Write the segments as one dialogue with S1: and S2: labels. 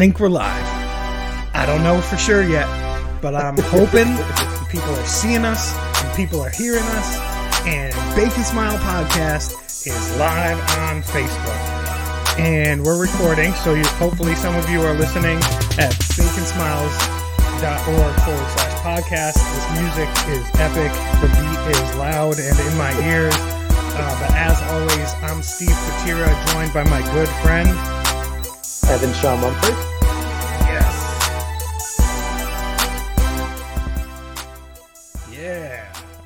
S1: think we're live. I don't know for sure yet, but I'm hoping people are seeing us and people are hearing us. And Bacon Smile Podcast is live on Facebook. And we're recording, so you, hopefully some of you are listening at baconsmiles.org forward slash podcast. This music is epic, the beat is loud and in my ears. Uh, but as always, I'm Steve Patira, joined by my good friend
S2: Evan Shaw Mumford.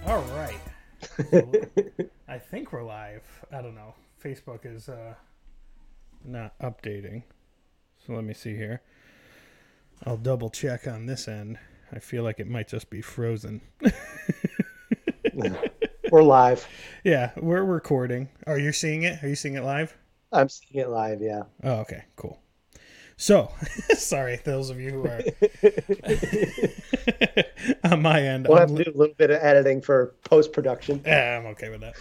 S1: All right. I think we're live. I don't know. Facebook is uh, not updating. So let me see here. I'll double check on this end. I feel like it might just be frozen.
S2: We're live.
S1: yeah, we're recording. Are you seeing it? Are you seeing it live?
S2: I'm seeing it live, yeah.
S1: Oh, okay, cool. So, sorry, those of you who are on my end.
S2: We'll
S1: I'm
S2: have to do a little bit of editing for post production.
S1: Yeah, I'm okay with that.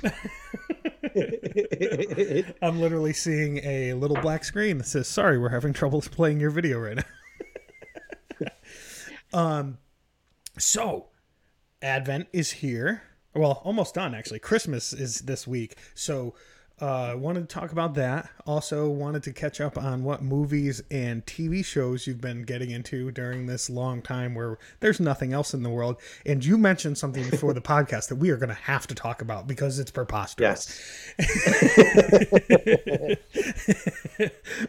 S1: I'm literally seeing a little black screen that says, "Sorry, we're having trouble playing your video right now." um, so Advent is here. Well, almost done actually. Christmas is this week, so uh, wanted to talk about that. Also, wanted to catch up on what movies and TV shows you've been getting into during this long time where there's nothing else in the world. And you mentioned something before the podcast that we are going to have to talk about because it's preposterous.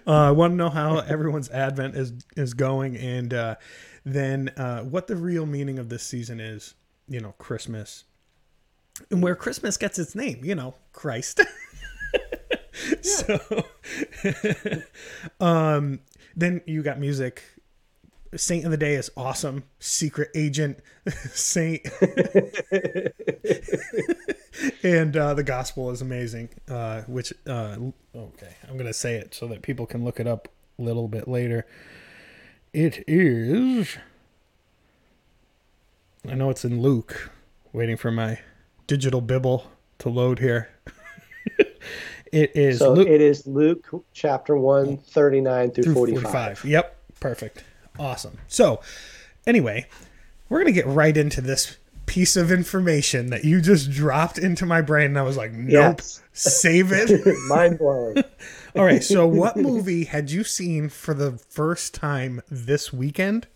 S1: uh, I want to know how everyone's Advent is is going, and uh, then uh, what the real meaning of this season is. You know, Christmas, and where Christmas gets its name. You know, Christ. so, um, then you got music. Saint of the Day is awesome. Secret Agent Saint, and uh, the Gospel is amazing. Uh, which uh, okay, I'm gonna say it so that people can look it up a little bit later. It is. I know it's in Luke. Waiting for my digital bibble to load here. It is
S2: So
S1: Luke
S2: it is Luke chapter 1, 39 through,
S1: through
S2: 45.
S1: 45. Yep, perfect. Awesome. So, anyway, we're going to get right into this piece of information that you just dropped into my brain and I was like, "Nope,
S2: Yes.
S1: save it."
S2: Mind blowing.
S1: All right, so what movie had you seen for the first time this weekend?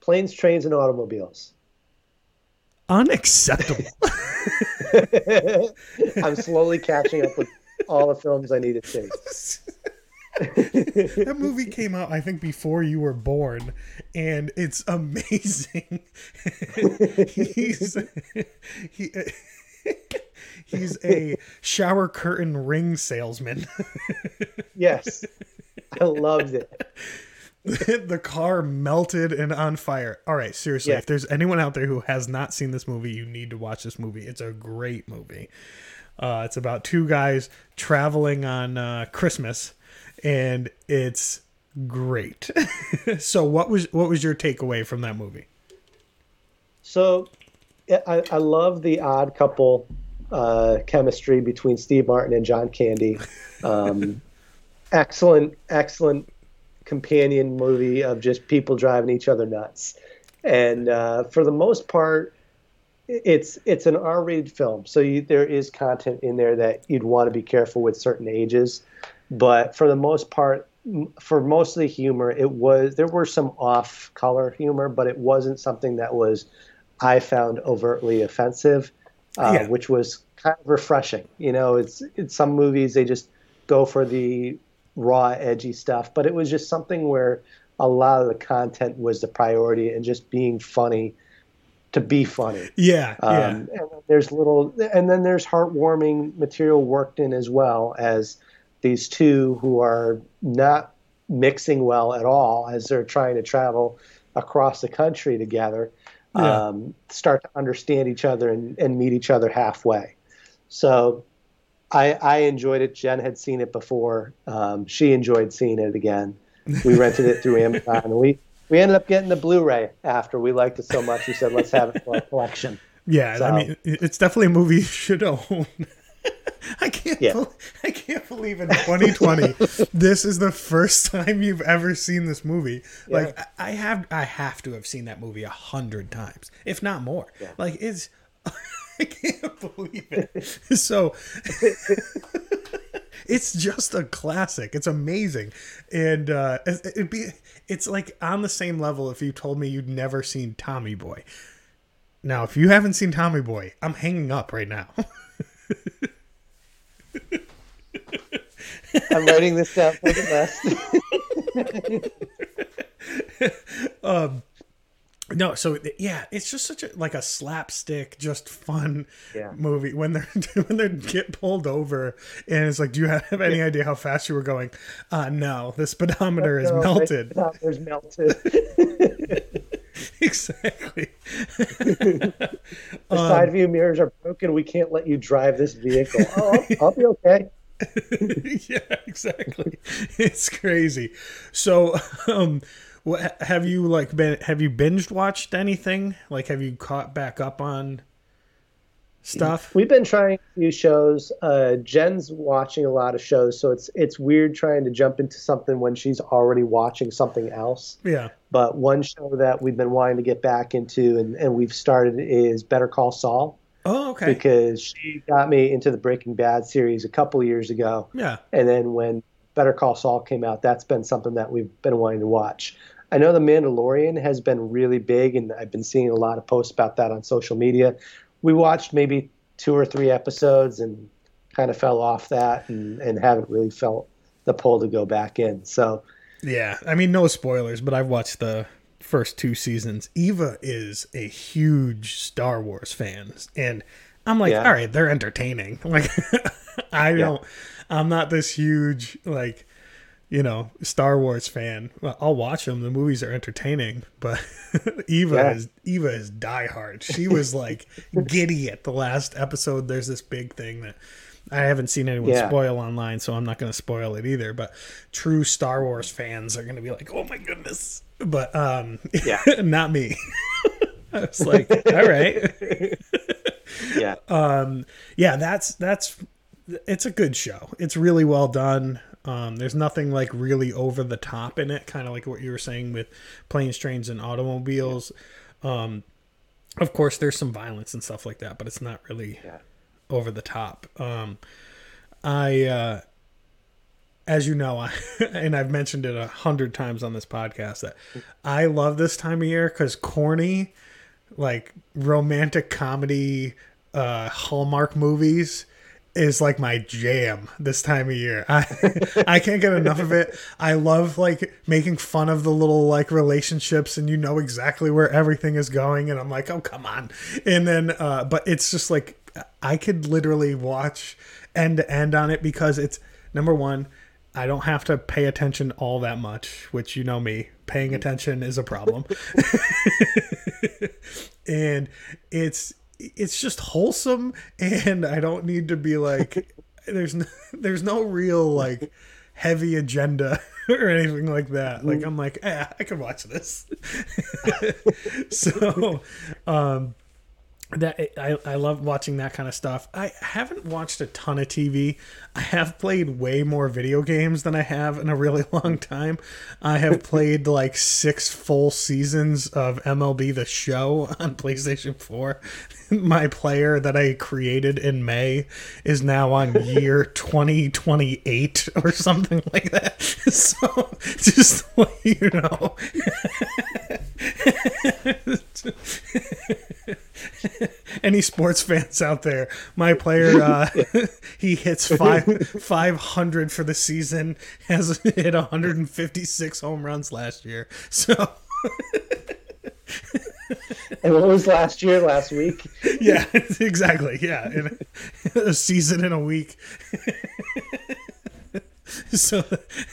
S2: Planes, trains, and automobiles.
S1: Unacceptable.
S2: I'm slowly catching up with all the films I need to see.
S1: that movie came out I think before you were born and it's amazing. he's he, he's a shower curtain ring salesman.
S2: Yes. I loved it.
S1: the car melted and on fire. All right, seriously,
S2: Yeah.
S1: if there's anyone out there who has not seen this movie, you need to watch this movie. It's a great movie. Uh, it's about two guys traveling on uh, Christmas, and it's great. so, what was what was your takeaway from that movie?
S2: So I, I love the odd couple uh, chemistry between Steve Martin and John Candy. Um, excellent, excellent companion movie of just people driving each other nuts. And uh, for the most part, it's it's an R-rated film, so you, there is content in there that you'd want to be careful with certain ages. But for the most part, for most of the humor, it was there were some off-color humor, but it wasn't something that was I found overtly offensive, uh,
S1: Yeah.
S2: which was kind of refreshing. You know, it's it's some movies they just go for the raw, edgy stuff, but it was just something where a lot of the content was the priority and just being funny to be funny.
S1: Yeah,
S2: Um,
S1: yeah,
S2: And then there's little, and then there's heartwarming material worked in as well as these two who are not mixing well at all as they're trying to travel across the country together,
S1: Yeah.
S2: um, start to understand each other and, and meet each other halfway. So I, I enjoyed it. Jen had seen it before. Um, she enjoyed seeing it again. We rented it through Amazon and we, we ended up getting the Blu-ray after we liked it so much. We said, let's have it for our collection.
S1: yeah. I mean, it's definitely a movie you should own. I can't.
S2: Yeah.
S1: bel I can't believe in 2020 this is the first time you've ever seen this movie. Like I I have, I have to have seen that movie a hundred times, if not more.
S2: Yeah.
S1: Like it's, I can't believe it. So it's just a classic. It's amazing, and uh, it- it'd be. It's like on the same level if you told me you'd never seen Tommy Boy. Now, if you haven't seen Tommy Boy, I'm hanging up right now.
S2: I'm writing this down for the best.
S1: No, so yeah, it's just such a like a slapstick, just fun
S2: Yeah.
S1: movie when they're when they get pulled over and it's like, do you have any idea how fast you were going? Uh, no, the speedometer is
S2: No,
S1: melted.
S2: speedometer's melted.
S1: exactly.
S2: The
S1: Um,
S2: side view mirrors are broken. We can't let you drive this vehicle. Oh, I'll, I'll be okay.
S1: yeah, exactly. It's crazy. So, um, what have you like been? Have you binged watched anything? Like, have you caught back up on stuff?
S2: We've been trying a few shows. Uh, Jen's watching a lot of shows, so it's it's weird trying to jump into something when she's already watching something else.
S1: Yeah.
S2: But one show that we've been wanting to get back into and, and we've started is Better Call Saul
S1: Oh, okay.
S2: because she got me into the Breaking Bad series a couple years ago.
S1: Yeah.
S2: And then when Better Call Saul came out, that's been something that we've been wanting to watch. I know The Mandalorian has been really big, and I've been seeing a lot of posts about that on social media. We watched maybe two or three episodes and kind of fell off that and, and haven't really felt the pull to go back in. So,
S1: Yeah, I mean, no spoilers, but I've watched the first two seasons. Eva is a huge Star Wars fan, and I'm like,
S2: Yeah.
S1: all right, they're entertaining. Like, I don't, I'm not this huge like, you know, Star Wars fan. Well, I'll watch them. The movies are entertaining, but Eva
S2: Yeah.
S1: is Eva is diehard. She was like giddy at the last episode. There's this big thing that. I haven't seen anyone
S2: Yeah.
S1: spoil online, so I'm not going to spoil it either. But true Star Wars fans are going to be like, "Oh my goodness!" But um,
S2: Yeah.
S1: not me. I was like, "All right,
S2: yeah.
S1: um, yeah, that's that's it's a good show. It's really well done. Um, there's nothing like really over the top in it, kind of like what you were saying with planes, trains, and automobiles. Um, of course, there's some violence and stuff like that, but it's not really
S2: Yeah.
S1: over the top. Um, I, uh, as you know, I, and I've mentioned it a hundred times on this podcast that I love this time of year because corny, like romantic comedy, uh, Hallmark movies is like my jam this time of year. I I can't get enough of it. I love like making fun of the little like relationships and you know exactly where everything is going and I'm like, "Oh, come on." And then uh but it's just like I could literally watch end to end on it because it's number 1, I don't have to pay attention all that much, which you know me, paying attention is a problem. and it's it's just wholesome and I don't need to be like there's no, there's no real like heavy agenda or anything like that. Like I'm like, eh, I can watch this. so um that I, I love watching that kind of stuff. I haven't watched a ton of TV. I have played way more video games than I have in a really long time. I have played like six full seasons of MLB The Show on PlayStation 4. My player that I created in May is now on year 2028 or something like that. So just you know. any sports fans out there my player uh he hits five 500 for the season has hit 156 home runs last year so
S2: And what was last year, last week?
S1: yeah exactly yeah a season in a week so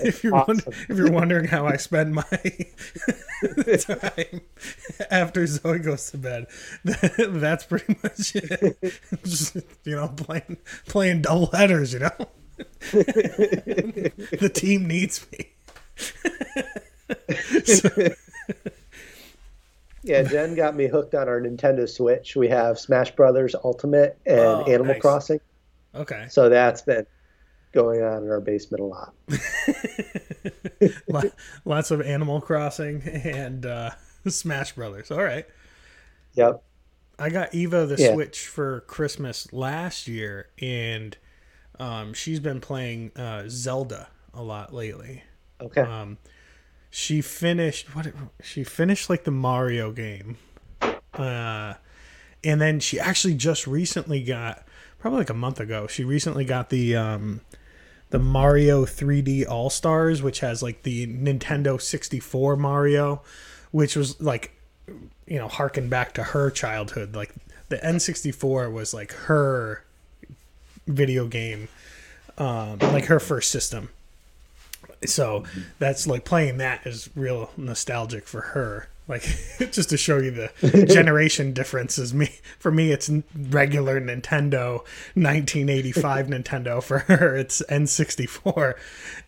S1: if you're wonder,
S2: awesome.
S1: if you're wondering how I spend my time after Zoe goes to bed, that's pretty much it. Just you know, playing playing double headers. You know, the team needs me. So-
S2: Yeah, Jen got me hooked on our Nintendo Switch. We have Smash Brothers Ultimate and
S1: Oh,
S2: Animal
S1: nice.
S2: Crossing.
S1: Okay.
S2: So that's been going on in our basement a lot.
S1: Lots of Animal Crossing and uh, Smash Brothers. All right.
S2: Yep.
S1: I got Eva the
S2: Yeah.
S1: Switch for Christmas last year, and um, she's been playing uh, Zelda a lot lately.
S2: Okay.
S1: Um, she finished what? it- She finished like the Mario game, uh, and then she actually just recently got probably like a month ago. She recently got the um, the Mario 3D All Stars, which has like the Nintendo 64 Mario, which was like you know harken back to her childhood. Like the N64 was like her video game, um, like her first system. So that's like playing that is real nostalgic for her. Like just to show you the generation differences. Me for me, it's regular Nintendo, 1985 Nintendo. For her, it's N64.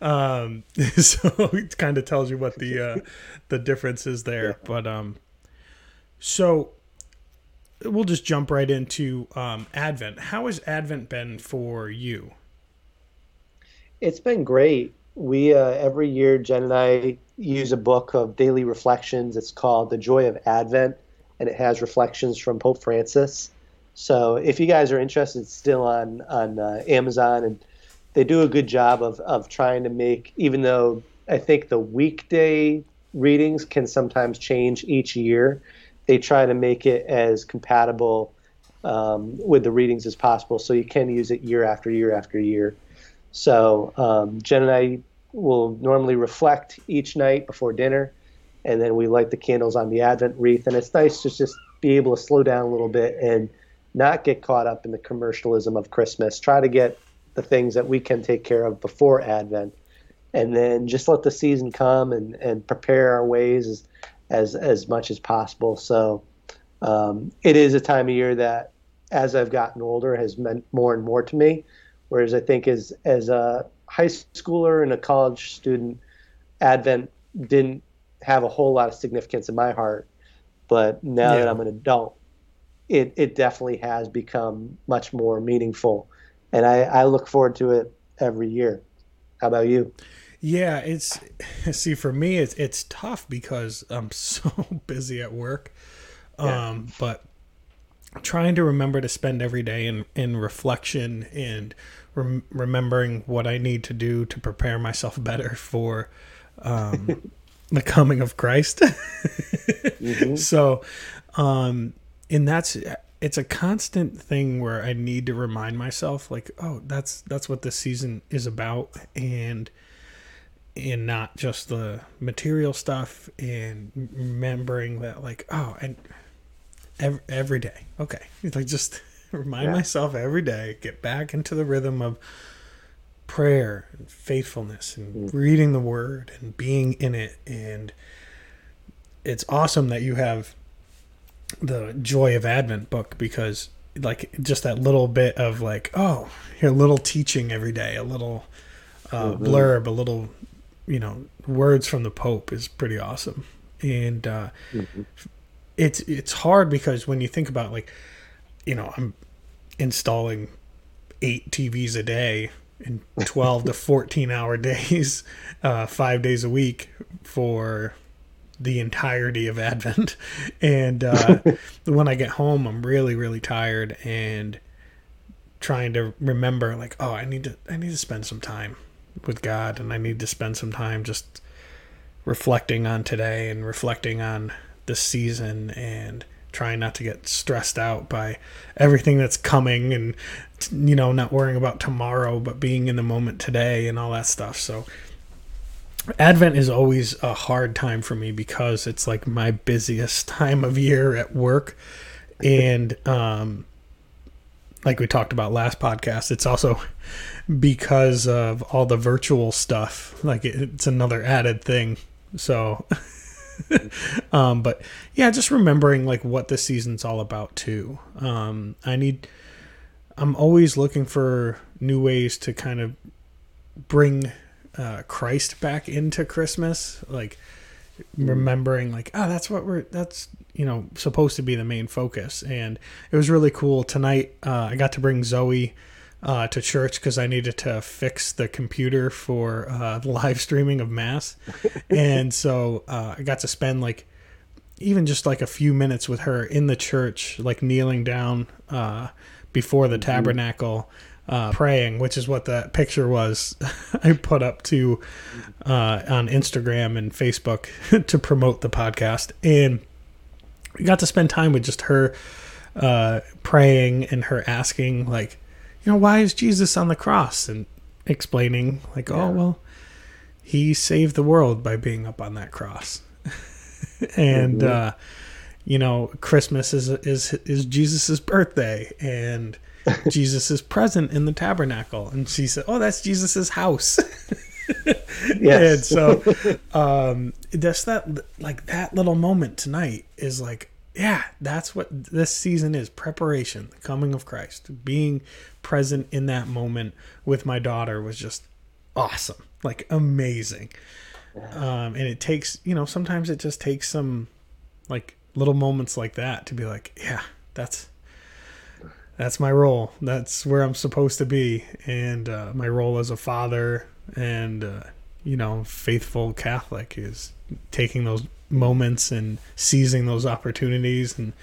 S1: Um, so it kind of tells you what the uh, the difference is there. But um, so we'll just jump right into um, Advent. How has Advent been for you?
S2: It's been great. We uh, every year, Jen and I use a book of daily reflections. It's called The Joy of Advent, and it has reflections from Pope Francis. So if you guys are interested, it's still on on uh, Amazon, and they do a good job of of trying to make. Even though I think the weekday readings can sometimes change each year, they try to make it as compatible um, with the readings as possible, so you can use it year after year after year. So um, Jen and I will normally reflect each night before dinner, and then we light the candles on the Advent wreath. And it's nice to just be able to slow down a little bit and not get caught up in the commercialism of Christmas. Try to get the things that we can take care of before Advent, and then just let the season come and, and prepare our ways as, as as much as possible. So um, it is a time of year that, as I've gotten older, has meant more and more to me. Whereas I think as as a high schooler and a college student, Advent didn't have a whole lot of significance in my heart. But now
S1: Yeah.
S2: that I'm an adult, it, it definitely has become much more meaningful. And I, I look forward to it every year. How about you?
S1: Yeah, it's see for me it's it's tough because I'm so busy at work.
S2: Yeah.
S1: Um but trying to remember to spend every day in in reflection and rem- remembering what I need to do to prepare myself better for um the coming of Christ. So um and that's it's a constant thing where I need to remind myself like oh that's that's what this season is about and and not just the material stuff and remembering that like oh and every, every day. Okay. Like just remind
S2: Yeah.
S1: myself every day get back into the rhythm of prayer and faithfulness and reading the word and being in it. And it's awesome that you have the joy of advent book because like just that little bit of like oh here a little teaching every day a little uh, blurb a little you know words from the pope is pretty awesome. And uh, it's it's hard because when you think about like you know i'm installing eight tvs a day in 12 to 14 hour days uh, five days a week for the entirety of advent. And uh, when i get home i'm really really tired and trying to remember like oh i need to i need to spend some time with god and i need to spend some time just reflecting on today and reflecting on the season and trying not to get stressed out by everything that's coming and you know not worrying about tomorrow but being in the moment today and all that stuff. So advent is always a hard time for me because it's like my busiest time of year at work. And um like we talked about last podcast it's also because of all the virtual stuff. Like it, it's another added thing. So um but yeah just remembering like what the season's all about too. Um i need i'm always looking for new ways to kind of bring uh christ back into christmas like remembering like oh that's what we're that's you know supposed to be the main focus. And it was really cool. Tonight uh, i got to bring zoe uh, to church because I needed to fix the computer for uh, live streaming of mass, and so uh, I got to spend like even just like a few minutes with her in the church, like kneeling down uh, before the tabernacle. Uh, praying, which is what that picture was, I put up to uh, on Instagram and Facebook to promote the podcast, and we got to spend time with just her uh, praying and her asking like you know why is jesus on the cross? And explaining like oh well he saved the world by being up on that cross. And uh you know christmas is is is jesus's birthday and jesus is present in the tabernacle. And she said oh that's jesus's house. And so um that's that like that little moment tonight is like yeah that's what this season is preparation the coming of christ being present in that moment with my daughter was just awesome like amazing. Um and it takes you know sometimes it just takes some like little moments like that to be like yeah that's that's my role. That's where i'm supposed to be. And uh, my role as a father and uh, you know faithful catholic is taking those moments and seizing those opportunities and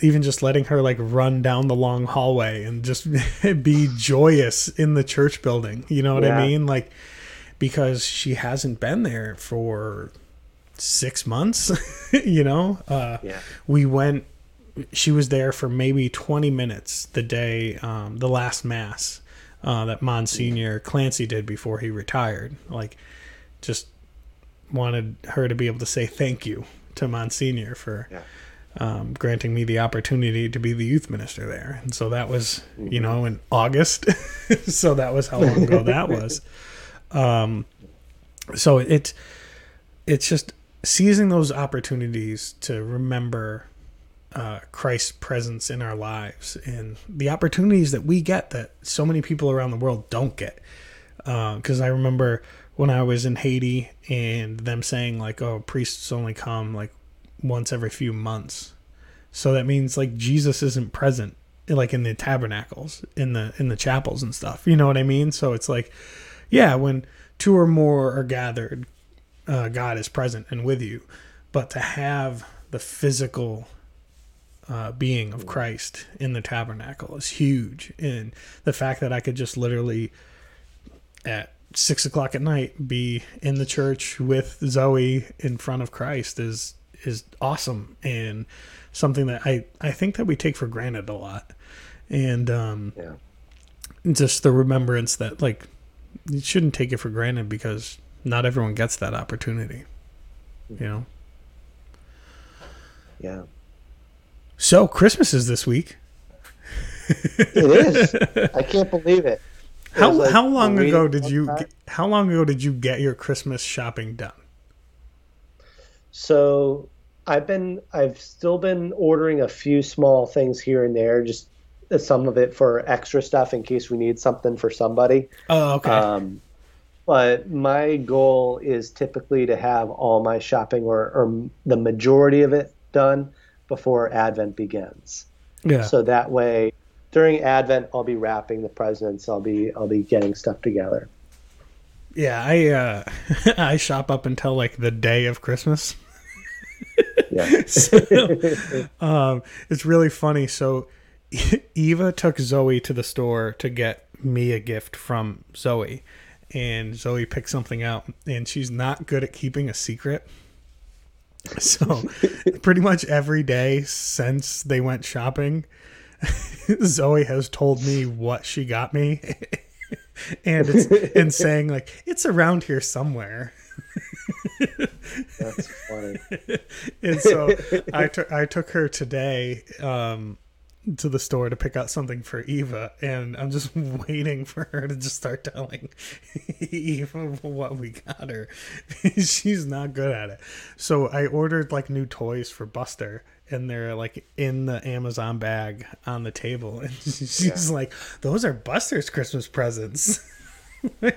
S1: even just letting her like run down the long hallway and just be joyous in the church building you know what
S2: Yeah.
S1: i mean like because she hasn't been there for six months you know uh
S2: Yeah.
S1: we went she was there for maybe 20 minutes the day um, the last mass uh, that monsignor clancy did before he retired like just wanted her to be able to say thank you to monsignor for
S2: Yeah.
S1: um, granting me the opportunity to be the youth minister there and so that was you know in august so that was how long ago that was um, so it it's just seizing those opportunities to remember uh, Christ's presence in our lives and the opportunities that we get that so many people around the world don't get. Because I remember when I was in Haiti and them saying like, "Oh, priests only come like once every few months," so that means like Jesus isn't present like in the tabernacles, in the in the chapels and stuff. You know what I mean? So it's like, yeah, when two or more are gathered, uh, God is present and with you. But to have the physical uh, being of Christ in the tabernacle is huge. And the fact that I could just literally at six o'clock at night be in the church with Zoe in front of Christ is is awesome and something that I, I think that we take for granted a lot. And um,
S2: Yeah.
S1: just the remembrance that like you shouldn't take it for granted because not everyone gets that opportunity. You know.
S2: Yeah.
S1: So Christmas is this week.
S2: It is. I can't believe it.
S1: How
S2: like
S1: how long ago did you get, how long ago did you get your Christmas shopping done?
S2: So I've been I've still been ordering a few small things here and there, just some of it for extra stuff in case we need something for somebody.
S1: Oh, okay.
S2: Um, but my goal is typically to have all my shopping or, or the majority of it done before Advent begins.
S1: yeah.
S2: So that way, during Advent, I'll be wrapping the presents. I'll be I'll be getting stuff together.
S1: yeah, I uh I shop up until like the day of Christmas.
S2: Yeah.
S1: So, um, it's really funny. So, Eva took Zoe to the store to get me a gift from Zoe, and Zoe picked something out, and she's not good at keeping a secret. So, pretty much every day since they went shopping, Zoe has told me what she got me, and it's and saying like it's around here somewhere.
S2: That's funny.
S1: and so I took I took her today um, to the store to pick out something for Eva, and I'm just waiting for her to just start telling Eva what we got her. She's not good at it. So I ordered like new toys for Buster, and they're like in the Amazon bag on the table, and she's like, "Those are Buster's Christmas presents."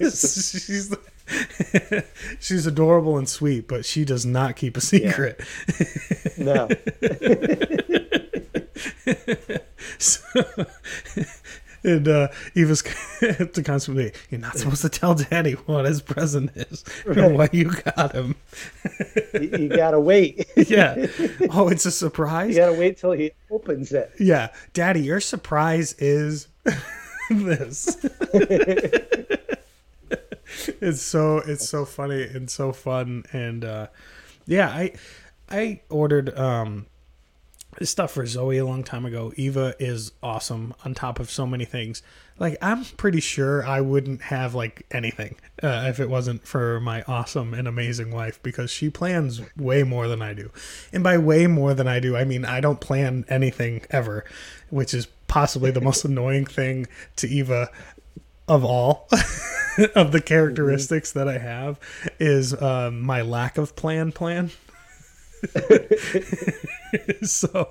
S1: she's she's adorable and sweet, but she does not keep a secret.
S2: No.
S1: so, and uh, Eva's to constantly, you're not supposed to tell Daddy what his present is or what you got him.
S2: you, you gotta wait.
S1: yeah. Oh, it's a surprise.
S2: You gotta wait till he opens it.
S1: Yeah, Daddy, your surprise is this. it's so it's so funny and so fun and uh yeah, I I ordered um stuff for Zoe a long time ago. Eva is awesome on top of so many things. Like I'm pretty sure I wouldn't have like anything uh, if it wasn't for my awesome and amazing wife because she plans way more than I do. And by way more than I do, I mean I don't plan anything ever, which is possibly the most annoying thing to Eva of all of the characteristics that I have is um, my lack of plan plan. so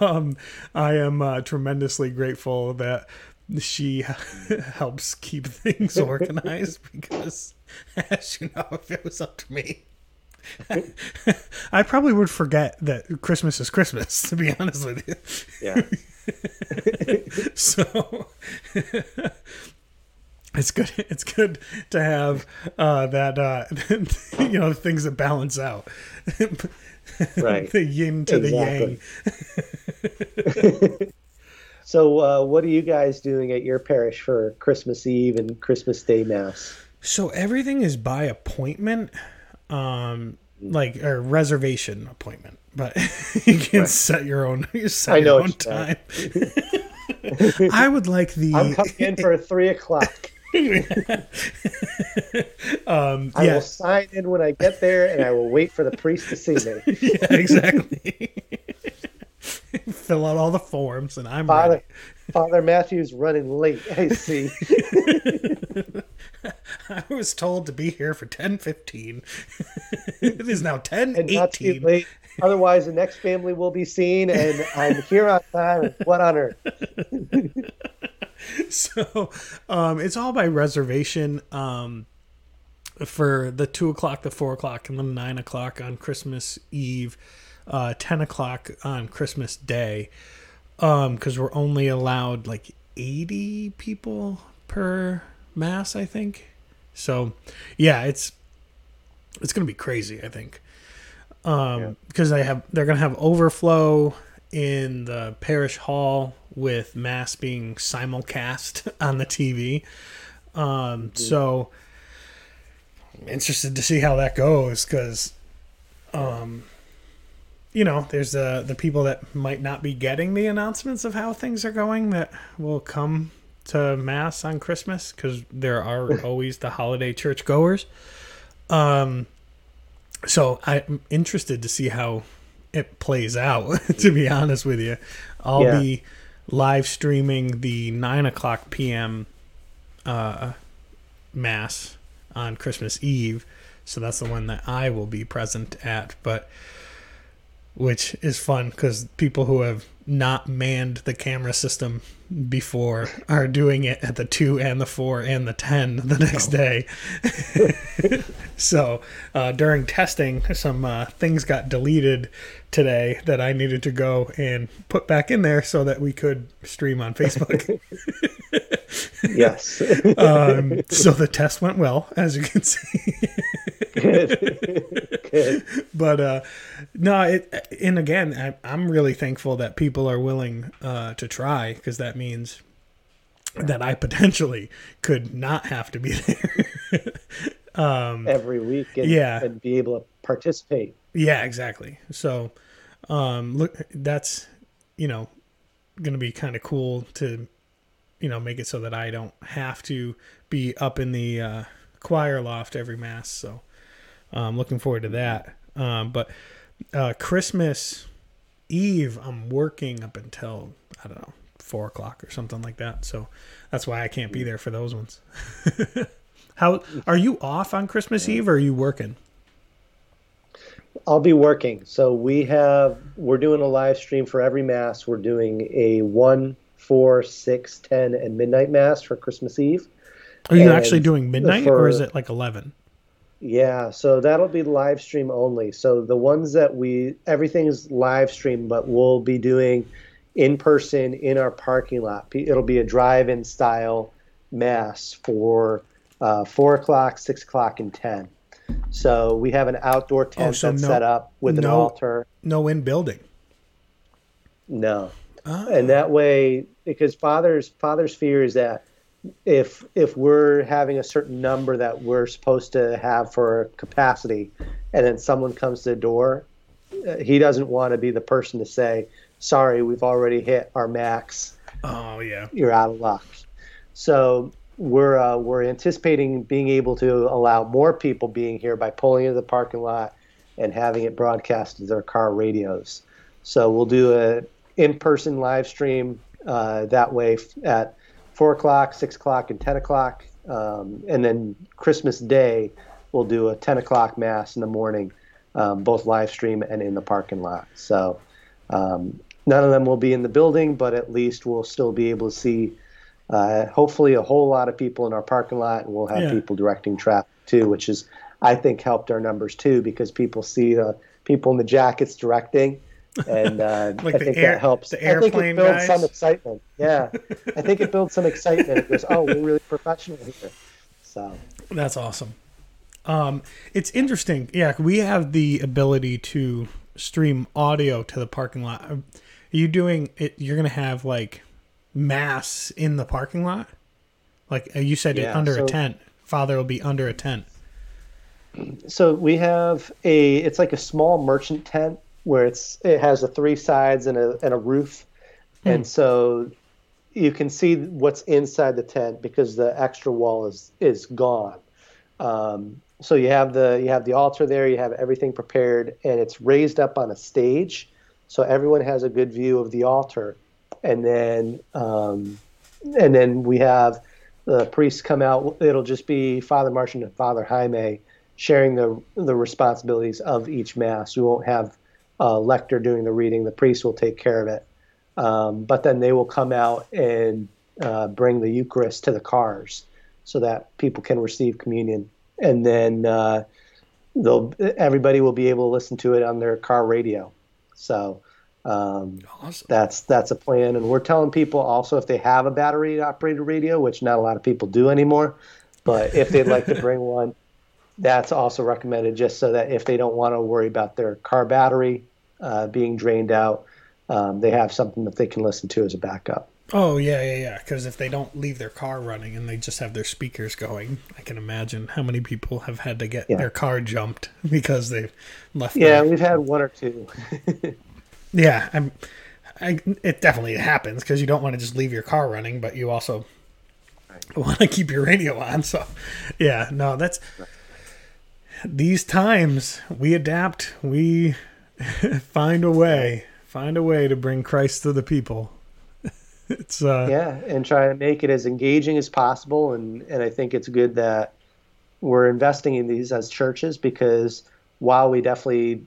S1: um, I am uh, tremendously grateful that she helps keep things organized because, as you know, if it was up to me, I probably would forget that Christmas is Christmas, to be honest with you.
S2: Yeah.
S1: so it's good it's good to have uh that uh you know things that balance out
S2: Right.
S1: the yin to
S2: Exactly.
S1: the yang
S2: So, uh, what are you guys doing at your parish for Christmas Eve and Christmas Day Mass?
S1: so everything is by appointment um like a reservation appointment but you can set your own you set
S2: I know
S1: your own time i would like the
S2: I'm coming in for three o'clock.
S1: um
S2: I
S1: yeah
S2: will sign in when I get there, and I will wait for the priest to see me.
S1: yeah exactly fill out all the forms and i'm
S2: Father,
S1: ready.
S2: Father Matthew's running late. I see.
S1: I was told to be here for 10:15. it is now
S2: And not
S1: 10:18.
S2: late. Otherwise, the next family will be seen, and I'm here on time. What on earth?
S1: So, um, it's all by reservation. Um, for the two o'clock, the four o'clock, and the nine o'clock on Christmas Eve, uh, ten o'clock on Christmas Day. Um, because we're only allowed like eighty people per mass, I think. So, yeah, it's it's gonna be crazy. I think. Um, because they have they're gonna have overflow in the parish hall with mass being simulcast on the TV. Um, so I'm interested to see how that goes because, um, you know, there's the the people that might not be getting the announcements of how things are going that will come to mass on Christmas because there are always the holiday church goers. Um, so I'm interested to see how it plays out. to be honest with you, I'll
S2: Yeah.
S1: be live streaming the nine o'clock p.m. Uh, mass on Christmas Eve, so that's the one that I will be present at. But which is fun because people who have not manned the camera system before are doing it at the two and the four and the ten the next day. so uh, during testing, some uh, things got deleted today that I needed to go and put back in there so that we could stream on Facebook.
S2: Yes.
S1: um, so the test went well, as you can see.
S2: Good. Good.
S1: but uh no it and again I, i'm really thankful that people are willing uh to try because that means that i potentially could not have to be there
S2: Every week, and,
S1: Yeah.
S2: and be able to participate.
S1: yeah exactly so um look that's you know gonna be kind of cool to you know make it so that i don't have to be up in the uh choir loft every mass so i'm looking forward to that um but uh christmas eve i'm working up until i don't know four o'clock or something like that so that's why i can't be there for those ones how are you off on christmas eve or are you working
S2: I'll be working. So we have we're doing a live stream for every mass. We're doing a one, four, six, ten, and midnight mass for Christmas Eve.
S1: Are you
S2: And
S1: actually doing midnight or is it like 11?
S2: Yeah, so that'll be live stream only. So the ones that we everything's live stream, but we'll be doing in person in our parking lot. It'll be a drive-in style mass for uh, four o'clock, six o'clock, and ten. So we have an outdoor tent oh, so that's no, set up with no, an altar.
S1: No in building.
S2: No, oh. and that way, because father's father's fear is that if if we're having a certain number that we're supposed to have for capacity, and then someone comes to the door, uh, he doesn't want to be the person to say, "Sorry, we've already hit our max."
S1: Oh yeah,
S2: you're out of luck. So we're uh, we're anticipating being able to allow more people being here by pulling into the parking lot and having it broadcast to their car radios. So we'll do a in-person live stream uh, that way at four o'clock, six o'clock, and ten o'clock, um, and then Christmas Day we'll do a ten o'clock mass in the morning, um, both live stream and in the parking lot. So um, none of them will be in the building, but at least we'll still be able to see uh, hopefully a whole lot of people in our parking lot, and we'll have yeah. people directing traffic too, which is I think helped our numbers too because people see the people in the jackets directing, and uh, like I think air, that helps.
S1: The airplane
S2: I think it builds guys. some excitement. Yeah, I think it builds some excitement. It goes, oh, we're really professional here. So
S1: that's awesome. Um, it's interesting. Yeah, we have the ability to stream audio to the parking lot. Are you doing it? You're gonna have like mass in the parking lot? Like uh, you said, yeah, under so, a tent. Father will be under a tent.
S2: So we have a. It's like a small merchant tent where it's it has a three sides and a and a roof, hmm. and so you can see what's inside the tent because the extra wall is is gone. Um, so you have the you have the altar there, you have everything prepared, and it's raised up on a stage, so everyone has a good view of the altar and then um, and then we have the priests come out. It'll just be Father Martian and Father Jaime sharing the the responsibilities of each mass. We won't have a lector doing the reading. The priest will take care of it. Um, but then they will come out and uh, bring the Eucharist to the cars so that people can receive communion. And then uh, they'll everybody will be able to listen to it on their car radio. So um, awesome. That's that's a plan, and we're telling people also if they have a battery operated radio, which not a lot of people do anymore, but if they'd like to bring one, that's also recommended, just so that if they don't want to worry about their car battery uh, being drained out, um, they have something that they can listen to as a backup.
S1: Oh yeah, yeah, yeah. Because if they don't leave their car running and they just have their speakers going, I can imagine how many people have had to get yeah. their car jumped because they've left.
S2: Yeah, their... we've had one or two.
S1: Yeah, I'm. I, it definitely happens because you don't want to just leave your car running, but you also right. want to keep your radio on. So, yeah, no, that's these times we adapt. We find a way, find a way to bring Christ to the people. it's uh,
S2: yeah, and try to make it as engaging as possible. And and I think it's good that we're investing in these as churches because while we definitely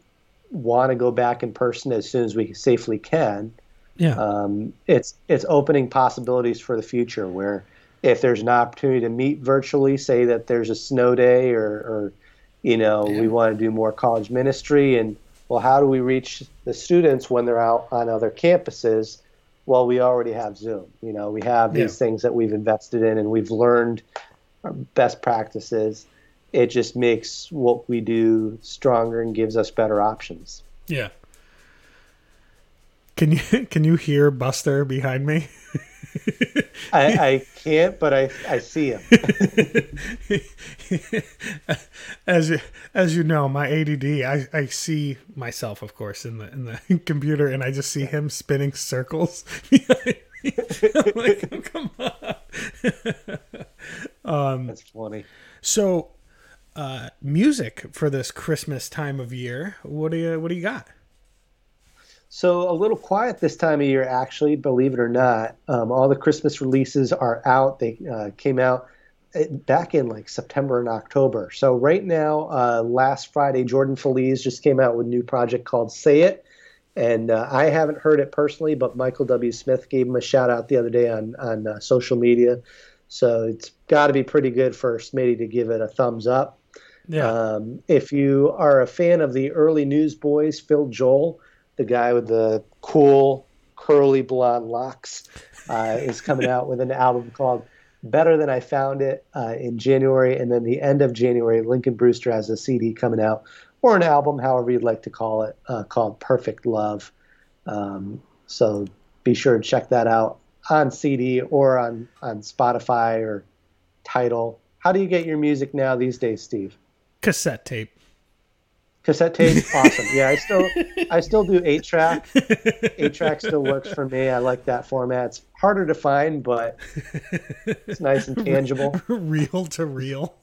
S2: want to go back in person as soon as we safely can.
S1: Yeah.
S2: Um, it's it's opening possibilities for the future where if there's an opportunity to meet virtually, say that there's a snow day or, or you know, yeah. we want to do more college ministry and well, how do we reach the students when they're out on other campuses? Well, we already have Zoom. You know, we have these yeah. things that we've invested in and we've learned our best practices it just makes what we do stronger and gives us better options.
S1: Yeah. Can you can you hear Buster behind me?
S2: I, I can't, but I I see him.
S1: as you as you know, my ADD, I, I see myself, of course, in the in the computer, and I just see him spinning circles. I'm like, oh, come
S2: on. Um, That's funny.
S1: So uh, music for this Christmas time of year. What do you What do you got?
S2: So a little quiet this time of year, actually. Believe it or not, um, all the Christmas releases are out. They uh, came out uh, back in like September and October. So right now, uh, last Friday, Jordan Feliz just came out with a new project called "Say It." And uh, I haven't heard it personally, but Michael W. Smith gave him a shout out the other day on on uh, social media. So it's got to be pretty good for Smitty to give it a thumbs up. Yeah. Um, if you are a fan of the early Newsboys, Phil Joel, the guy with the cool curly blonde locks, uh, is coming out with an album called Better Than I Found It uh, in January. And then the end of January, Lincoln Brewster has a CD coming out, or an album, however you'd like to call it, uh, called Perfect Love. Um, so be sure to check that out on CD or on, on Spotify or Tidal. How do you get your music now these days, Steve?
S1: Cassette tape.
S2: Cassette tape, awesome. Yeah, I still I still do eight track. Eight track still works for me. I like that format. It's harder to find, but it's nice and tangible.
S1: reel to reel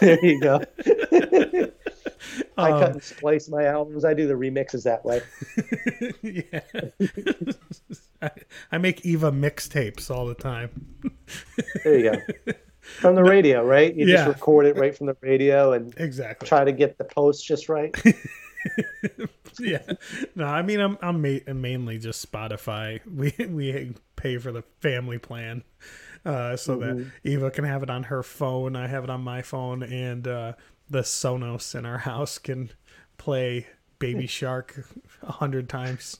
S2: there you go. I um, cut and splice my albums. I do the remixes that way.
S1: yeah. I, I make Eva mixtapes all the time.
S2: there you go from the radio, right? You yeah. just record it right from the radio and
S1: exactly
S2: try to get the post just right.
S1: yeah, no, I mean I'm I'm ma- mainly just Spotify. We we pay for the family plan, uh, so mm-hmm. that Eva can have it on her phone. I have it on my phone, and uh, the Sonos in our house can play Baby Shark a hundred times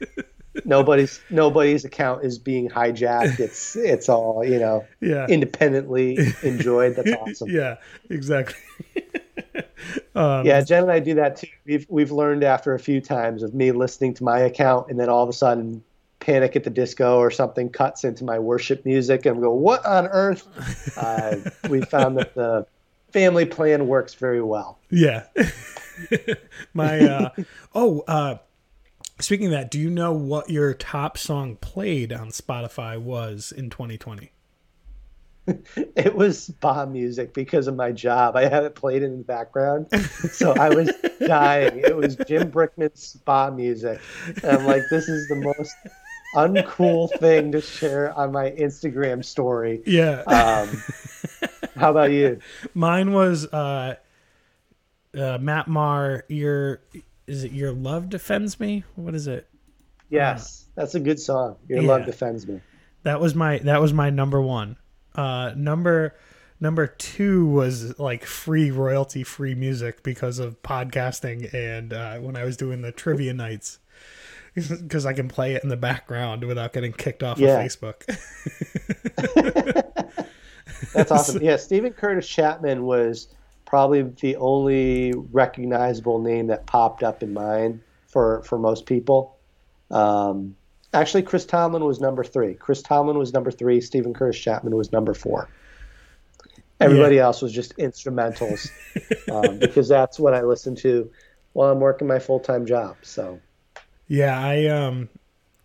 S2: nobody's nobody's account is being hijacked. It's it's all you know.
S1: Yeah.
S2: Independently enjoyed. That's awesome.
S1: yeah. Exactly.
S2: um, yeah, Jen and I do that too. We've we've learned after a few times of me listening to my account and then all of a sudden Panic at the Disco or something cuts into my worship music and go, what on earth? Uh, we found that the family plan works very well.
S1: Yeah. my uh, oh uh Speaking of that, do you know what your top song played on Spotify was in 2020?
S2: It was spa music because of my job. I have it played in the background. So I was dying. It was Jim Brickman's spa music. And I'm like, this is the most uncool thing to share on my Instagram story.
S1: Yeah. Um,
S2: how about you?
S1: Mine was uh, uh, Matt Maher, your is it Your Love Defends Me? What is it?
S2: Yes, uh, that's a good song. Your yeah. Love Defends Me.
S1: That was my that was my number one. Uh, number number two was like free royalty free music because of podcasting and uh, when I was doing the trivia nights because I can play it in the background without getting kicked off yeah. of Facebook.
S2: That's awesome. Yeah, Steven Curtis Chapman was probably the only recognizable name that popped up in mind for for most people. Um, actually, Chris Tomlin was number three. Chris Tomlin was number three. Steven Curtis Chapman was number four. Everybody yeah. else was just instrumentals um, because that's what I listen to while I'm working my full time job. So,
S1: yeah, I um,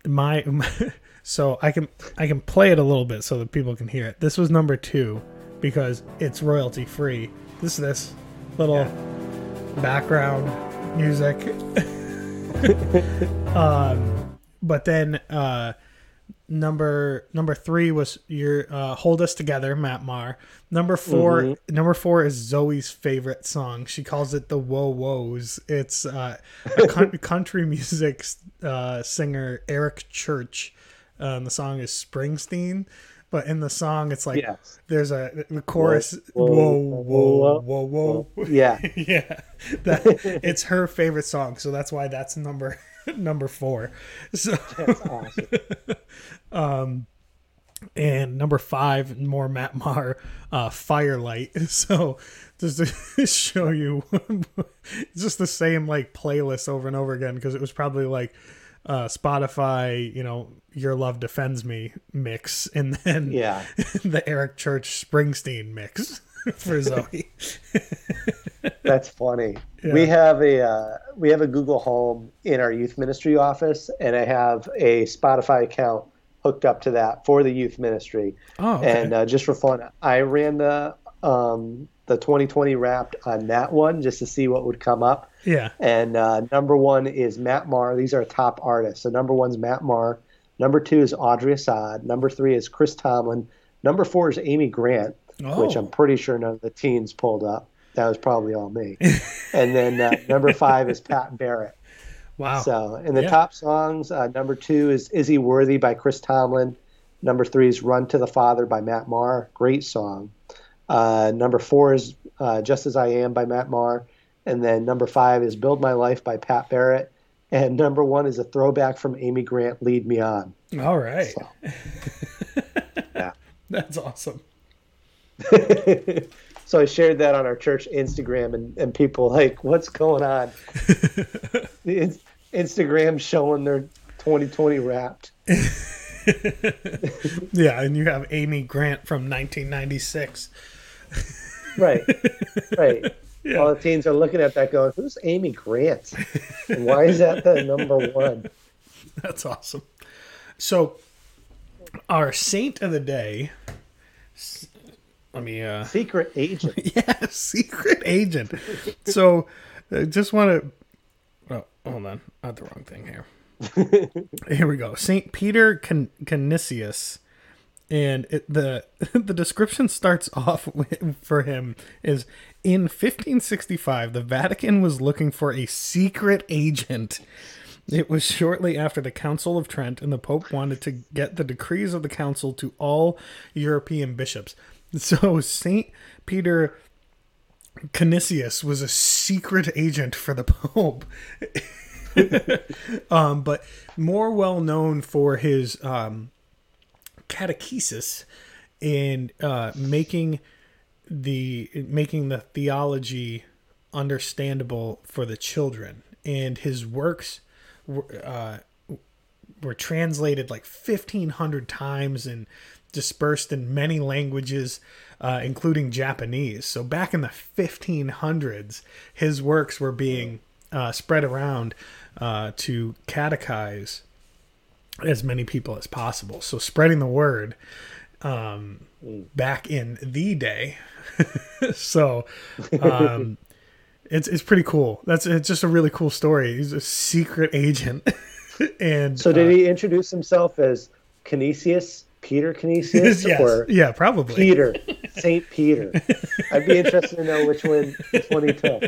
S1: my, my so I can I can play it a little bit so that people can hear it. This was number two because it's royalty free this is this little yeah. background music. um, but then uh, number number three was your uh, "Hold Us Together," Matt Maher. Number 4 mm-hmm. number four is Zoe's favorite song. She calls it the "Whoa Woes." It's uh, a country music uh, singer Eric Church. Um, the song is Springsteen but in the song it's like yes. there's a the chorus whoa whoa whoa whoa whoa, whoa.
S2: yeah.
S1: Yeah. That it's her favorite song so that's why that's number number four. So that's awesome. um and number five more matt maher uh firelight. So just to show you just the same like playlist over and over again because it was probably like uh, Spotify, you know, Your Love Defends Me mix, and then
S2: yeah,
S1: the Eric Church Springsteen mix for Zoe.
S2: That's funny. Yeah. We have a uh, we have a Google Home in our youth ministry office, and I have a Spotify account hooked up to that for the youth ministry.
S1: Oh, okay.
S2: and uh, just for fun, I ran the um, the 2020 Wrapped on that one just to see what would come up.
S1: Yeah.
S2: And uh, number one is Matt Maher. These are top artists. So number one's Matt Maher. Number two is Audrey Assad. Number three is Chris Tomlin. Number four is Amy Grant, oh. which I'm pretty sure none of the teens pulled up. That was probably all me. and then uh, number five is Pat Barrett.
S1: Wow.
S2: So, in the yeah. top songs, uh, number two is Is He Worthy by Chris Tomlin. Number three is Run to the Father by Matt Maher. Great song. Uh, number four is uh, Just as I Am by Matt Maher. And then number five is Build My Life by Pat Barrett. and number one is a throwback from Amy Grant, "Lead Me On."
S1: All right.
S2: So, yeah.
S1: That's awesome.
S2: so I shared that on our church Instagram, and, and people like, "What's going on?" the Instagram showing their 2020 wrapped.
S1: yeah, and you have Amy Grant from 1996.
S2: Right, right.
S1: Yeah.
S2: All the teens are looking at that, going, "Who's Amy Grant? And why is that the number one?"
S1: That's awesome. So, our saint of the day. Let me. uh
S2: Secret agent.
S1: Yeah, secret agent. So, I just want to. Oh, hold on. I Not the wrong thing here. here we go. Saint Peter Can- Canisius, and it, the the description starts off with, for him is in 1565 the Vatican was looking for a secret agent. It was shortly after the Council of Trent, and the Pope wanted to get the decrees of the council to all European bishops. So Saint Peter Canisius was a secret agent for the Pope. um, but more well known for his um, catechesis in uh, making the making the theology understandable for the children, and his works were, uh, were translated like fifteen hundred times and dispersed in many languages, uh, including Japanese. So back in the fifteen hundreds, his works were being uh, spread around uh, to catechize as many people as possible. So spreading the word um, back in the day. so um, it's it's pretty cool. That's it's just a really cool story. He's a secret agent, and
S2: So did
S1: uh,
S2: he introduce himself as Canisius, Peter Canisius,
S1: yes,
S2: or
S1: yeah, probably.
S2: Peter, Saint Peter? I'd be interested to know which one, which one he took.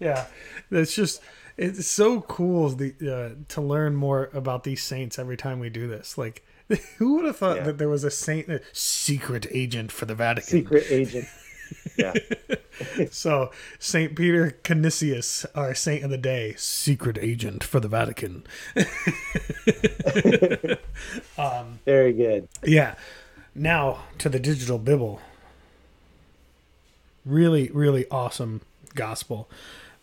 S1: yeah it's just it's so cool the, uh, to learn more about these saints every time we do this like who would have thought
S2: Yeah.
S1: that there was a saint a secret agent for the vatican
S2: Secret agent. Yeah.
S1: so saint peter canisius our saint of the day secret agent for the vatican um,
S2: Very good.
S1: yeah now to the digital bible really really awesome gospel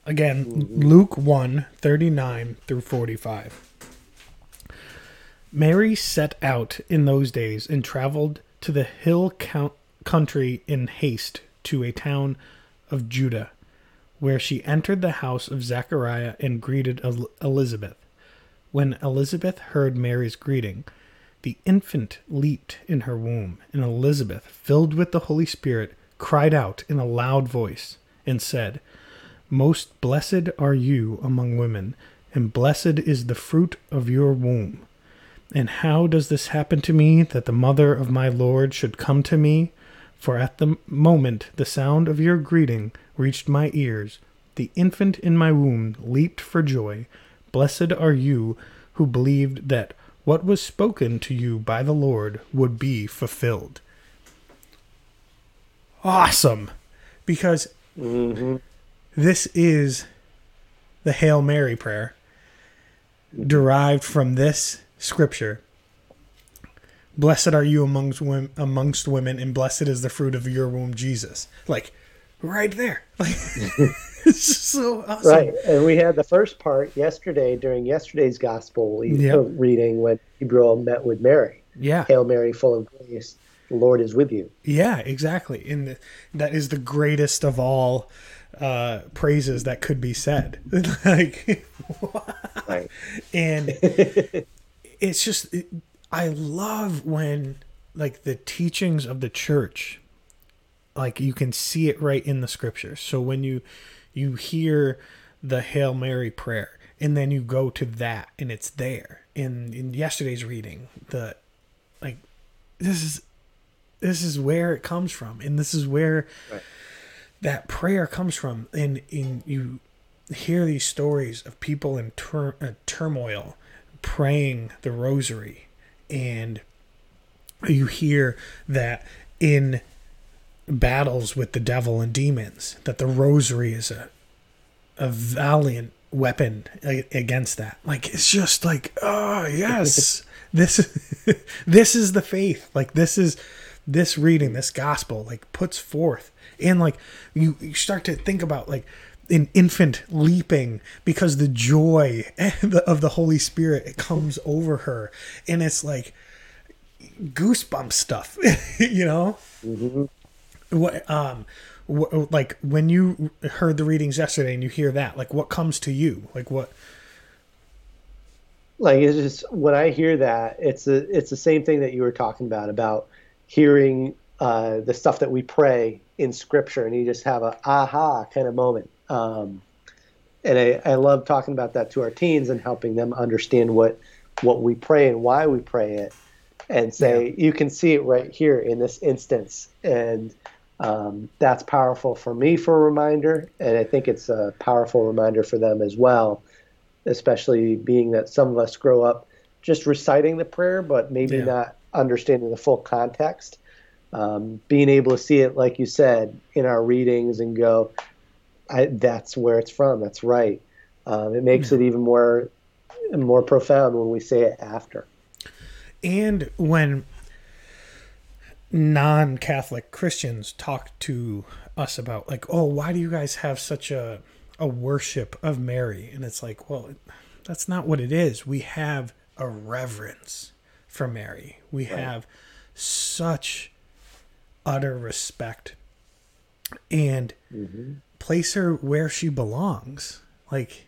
S1: again mm-hmm. luke 1 39 through 45 mary set out in those days and traveled to the hill count- country in haste to a town of judah where she entered the house of zechariah and greeted El- elizabeth when elizabeth heard mary's greeting the infant leaped in her womb, and Elizabeth, filled with the Holy Spirit, cried out in a loud voice and said, Most blessed are you among women, and blessed is the fruit of your womb. And how does this happen to me that the mother of my Lord should come to me? For at the moment the sound of your greeting reached my ears, the infant in my womb leaped for joy. Blessed are you who believed that what was spoken to you by the Lord would be fulfilled. Awesome. Because mm-hmm. this is the Hail Mary prayer derived from this scripture. Blessed are you amongst women, amongst women, and blessed is the fruit of your womb, Jesus. Like, right there. Like, it's just so awesome.
S2: Right. And we had the first part yesterday during yesterday's gospel
S1: Yep.
S2: reading when Gabriel met with Mary.
S1: Yeah.
S2: Hail Mary, full of grace, the Lord is with you.
S1: Yeah, exactly. And the, that is the greatest of all uh, praises that could be said. like,
S2: Right.
S1: and it's just it, I love when like the teachings of the church like you can see it right in the scriptures. So when you you hear the Hail Mary prayer and then you go to that and it's there. In in yesterday's reading, the like this is this is where it comes from and this is where
S2: Right.
S1: that prayer comes from and in you hear these stories of people in tur- uh, turmoil praying the rosary and you hear that in battles with the devil and demons that the rosary is a a valiant weapon against that. Like it's just like, oh yes, this this is the faith. Like this is this reading, this gospel, like puts forth, and like you, you start to think about like an infant leaping because the joy of the Holy Spirit it comes over her, and it's like goosebump stuff, you know. Mm-hmm. What um like when you heard the readings yesterday and you hear that like what comes to you like what
S2: like it's just when i hear that it's a it's the same thing that you were talking about about hearing uh, the stuff that we pray in scripture and you just have a aha kind of moment um, and I, I love talking about that to our teens and helping them understand what what we pray and why we pray it and say yeah. you can see it right here in this instance and um, that's powerful for me for a reminder, and I think it's a powerful reminder for them as well, especially being that some of us grow up just reciting the prayer, but maybe yeah. not understanding the full context. Um, being able to see it, like you said, in our readings and go, that's where it's from. That's right. Um, it makes it even more more profound when we say it after.
S1: And when non-Catholic Christians talk to us about like, oh, why do you guys have such a a worship of Mary? And it's like, well, that's not what it is. We have a reverence for Mary. We right. have such utter respect and mm-hmm. Place her where she belongs. Like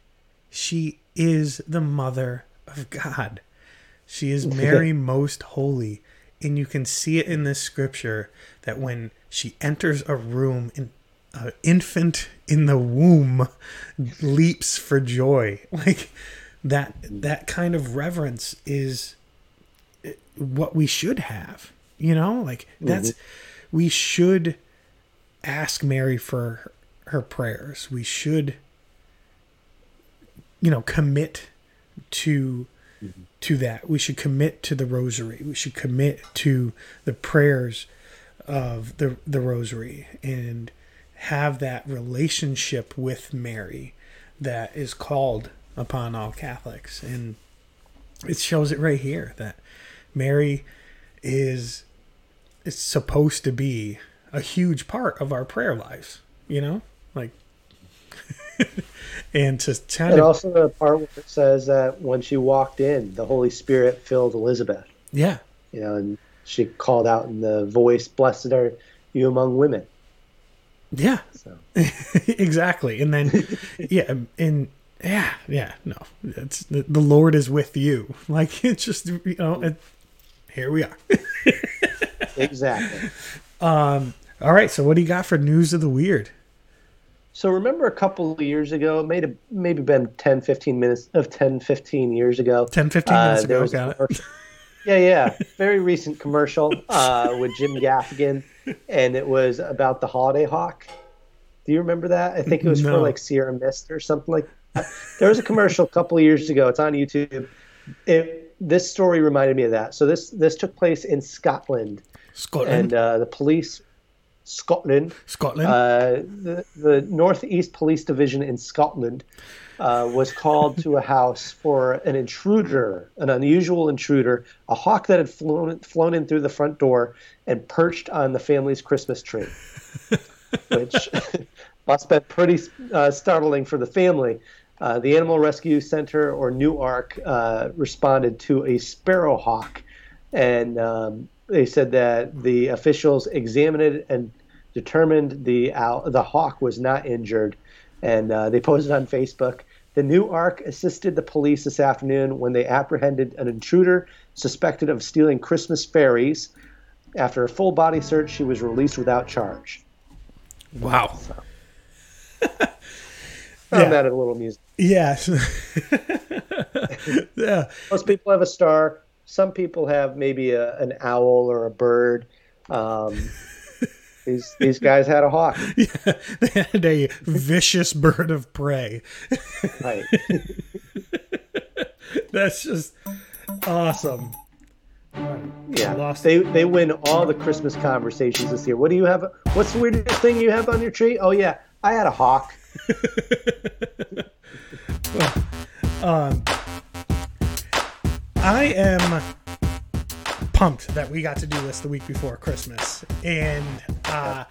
S1: she is the mother of God. She is Mary most holy and you can see it in this scripture that when she enters a room an infant in the womb leaps for joy like that that kind of reverence is what we should have you know like that's mm-hmm. we should ask mary for her, prayers we should you know commit to mm-hmm. to that. We should commit to the rosary. We should commit to the prayers of the the rosary and have that relationship with Mary that is called upon all Catholics. And it shows it right here that Mary is is supposed to be a huge part of our prayer lives, you know? And to kind
S2: and of, also the part where it says that when she walked in, the Holy Spirit filled Elizabeth.
S1: Yeah,
S2: you know, and she called out in the voice, "Blessed are you among women."
S1: Yeah, so. exactly. And then, yeah, and yeah, yeah, no, it's the, the Lord is with you. Like it's just you know, it, here we are.
S2: exactly.
S1: Um. All right. So, what do you got for news of the weird?
S2: So remember a couple of years ago, it may have maybe been 10, 15 minutes of 10, 15 years ago.
S1: 10, 15 minutes uh, ago, got it.
S2: yeah, yeah. Very recent commercial uh, with Jim Gaffigan, and it was about the holiday hawk. Do you remember that? I think it was no. for like Sierra Mist or something like that. There was a commercial a couple of years ago. It's on YouTube. It, this story reminded me of that. So this this took place in Scotland.
S1: Scotland.
S2: And uh, the police Scotland.
S1: Scotland.
S2: Uh, the, the Northeast Police Division in Scotland uh, was called to a house for an intruder, an unusual intruder, a hawk that had flown, flown in through the front door and perched on the family's Christmas tree, which must have been pretty uh, startling for the family. Uh, the Animal Rescue Center, or New Arc, uh, responded to a sparrow hawk and um, they said that the officials examined it and determined the the hawk was not injured, and uh, they posted on Facebook. The New Arc assisted the police this afternoon when they apprehended an intruder suspected of stealing Christmas fairies. After a full body search, she was released without charge.
S1: Wow. So.
S2: yeah. that a little music.
S1: Yes.
S2: yeah. Most people have a star some people have maybe a, an owl or a bird. Um, these these guys had a hawk.
S1: Yeah, they had a vicious bird of prey. Right. That's just awesome.
S2: Yeah, they they win all the Christmas conversations this year. What do you have? What's the weirdest thing you have on your tree? Oh yeah, I had a hawk.
S1: Um, I am pumped that we got to do this the week before Christmas, and uh,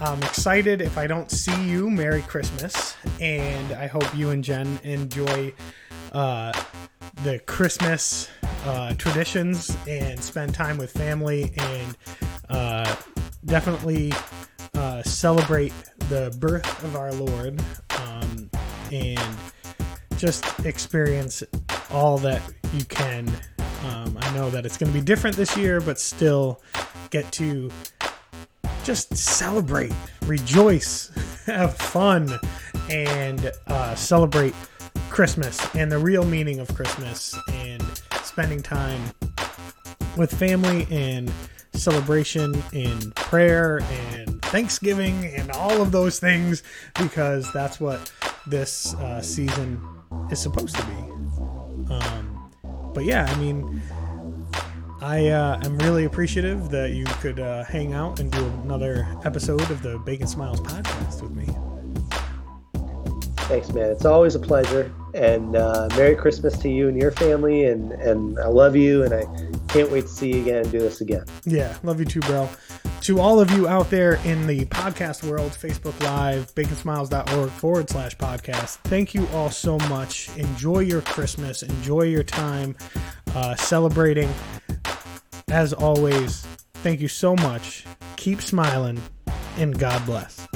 S1: I'm excited. If I don't see you, Merry Christmas, and I hope you and Jen enjoy uh, the Christmas uh, traditions and spend time with family and uh, definitely uh, celebrate the birth of our Lord um, and just experience all that you can. Um, I know that it's going to be different this year, but still get to just celebrate, rejoice, have fun, and uh, celebrate Christmas and the real meaning of Christmas and spending time with family and celebration and prayer and Thanksgiving and all of those things because that's what this uh, season is supposed to be. Um, but yeah, I mean, I uh, am really appreciative that you could uh, hang out and do another episode of the Bacon Smiles podcast with me.
S2: Thanks, man. It's always a pleasure. And uh, Merry Christmas to you and your family. And, and I love you. And I can't wait to see you again and do this again.
S1: Yeah, love you too, bro. To all of you out there in the podcast world, Facebook Live, baconsmiles.org forward slash podcast, thank you all so much. Enjoy your Christmas. Enjoy your time uh, celebrating. As always, thank you so much. Keep smiling, and God bless.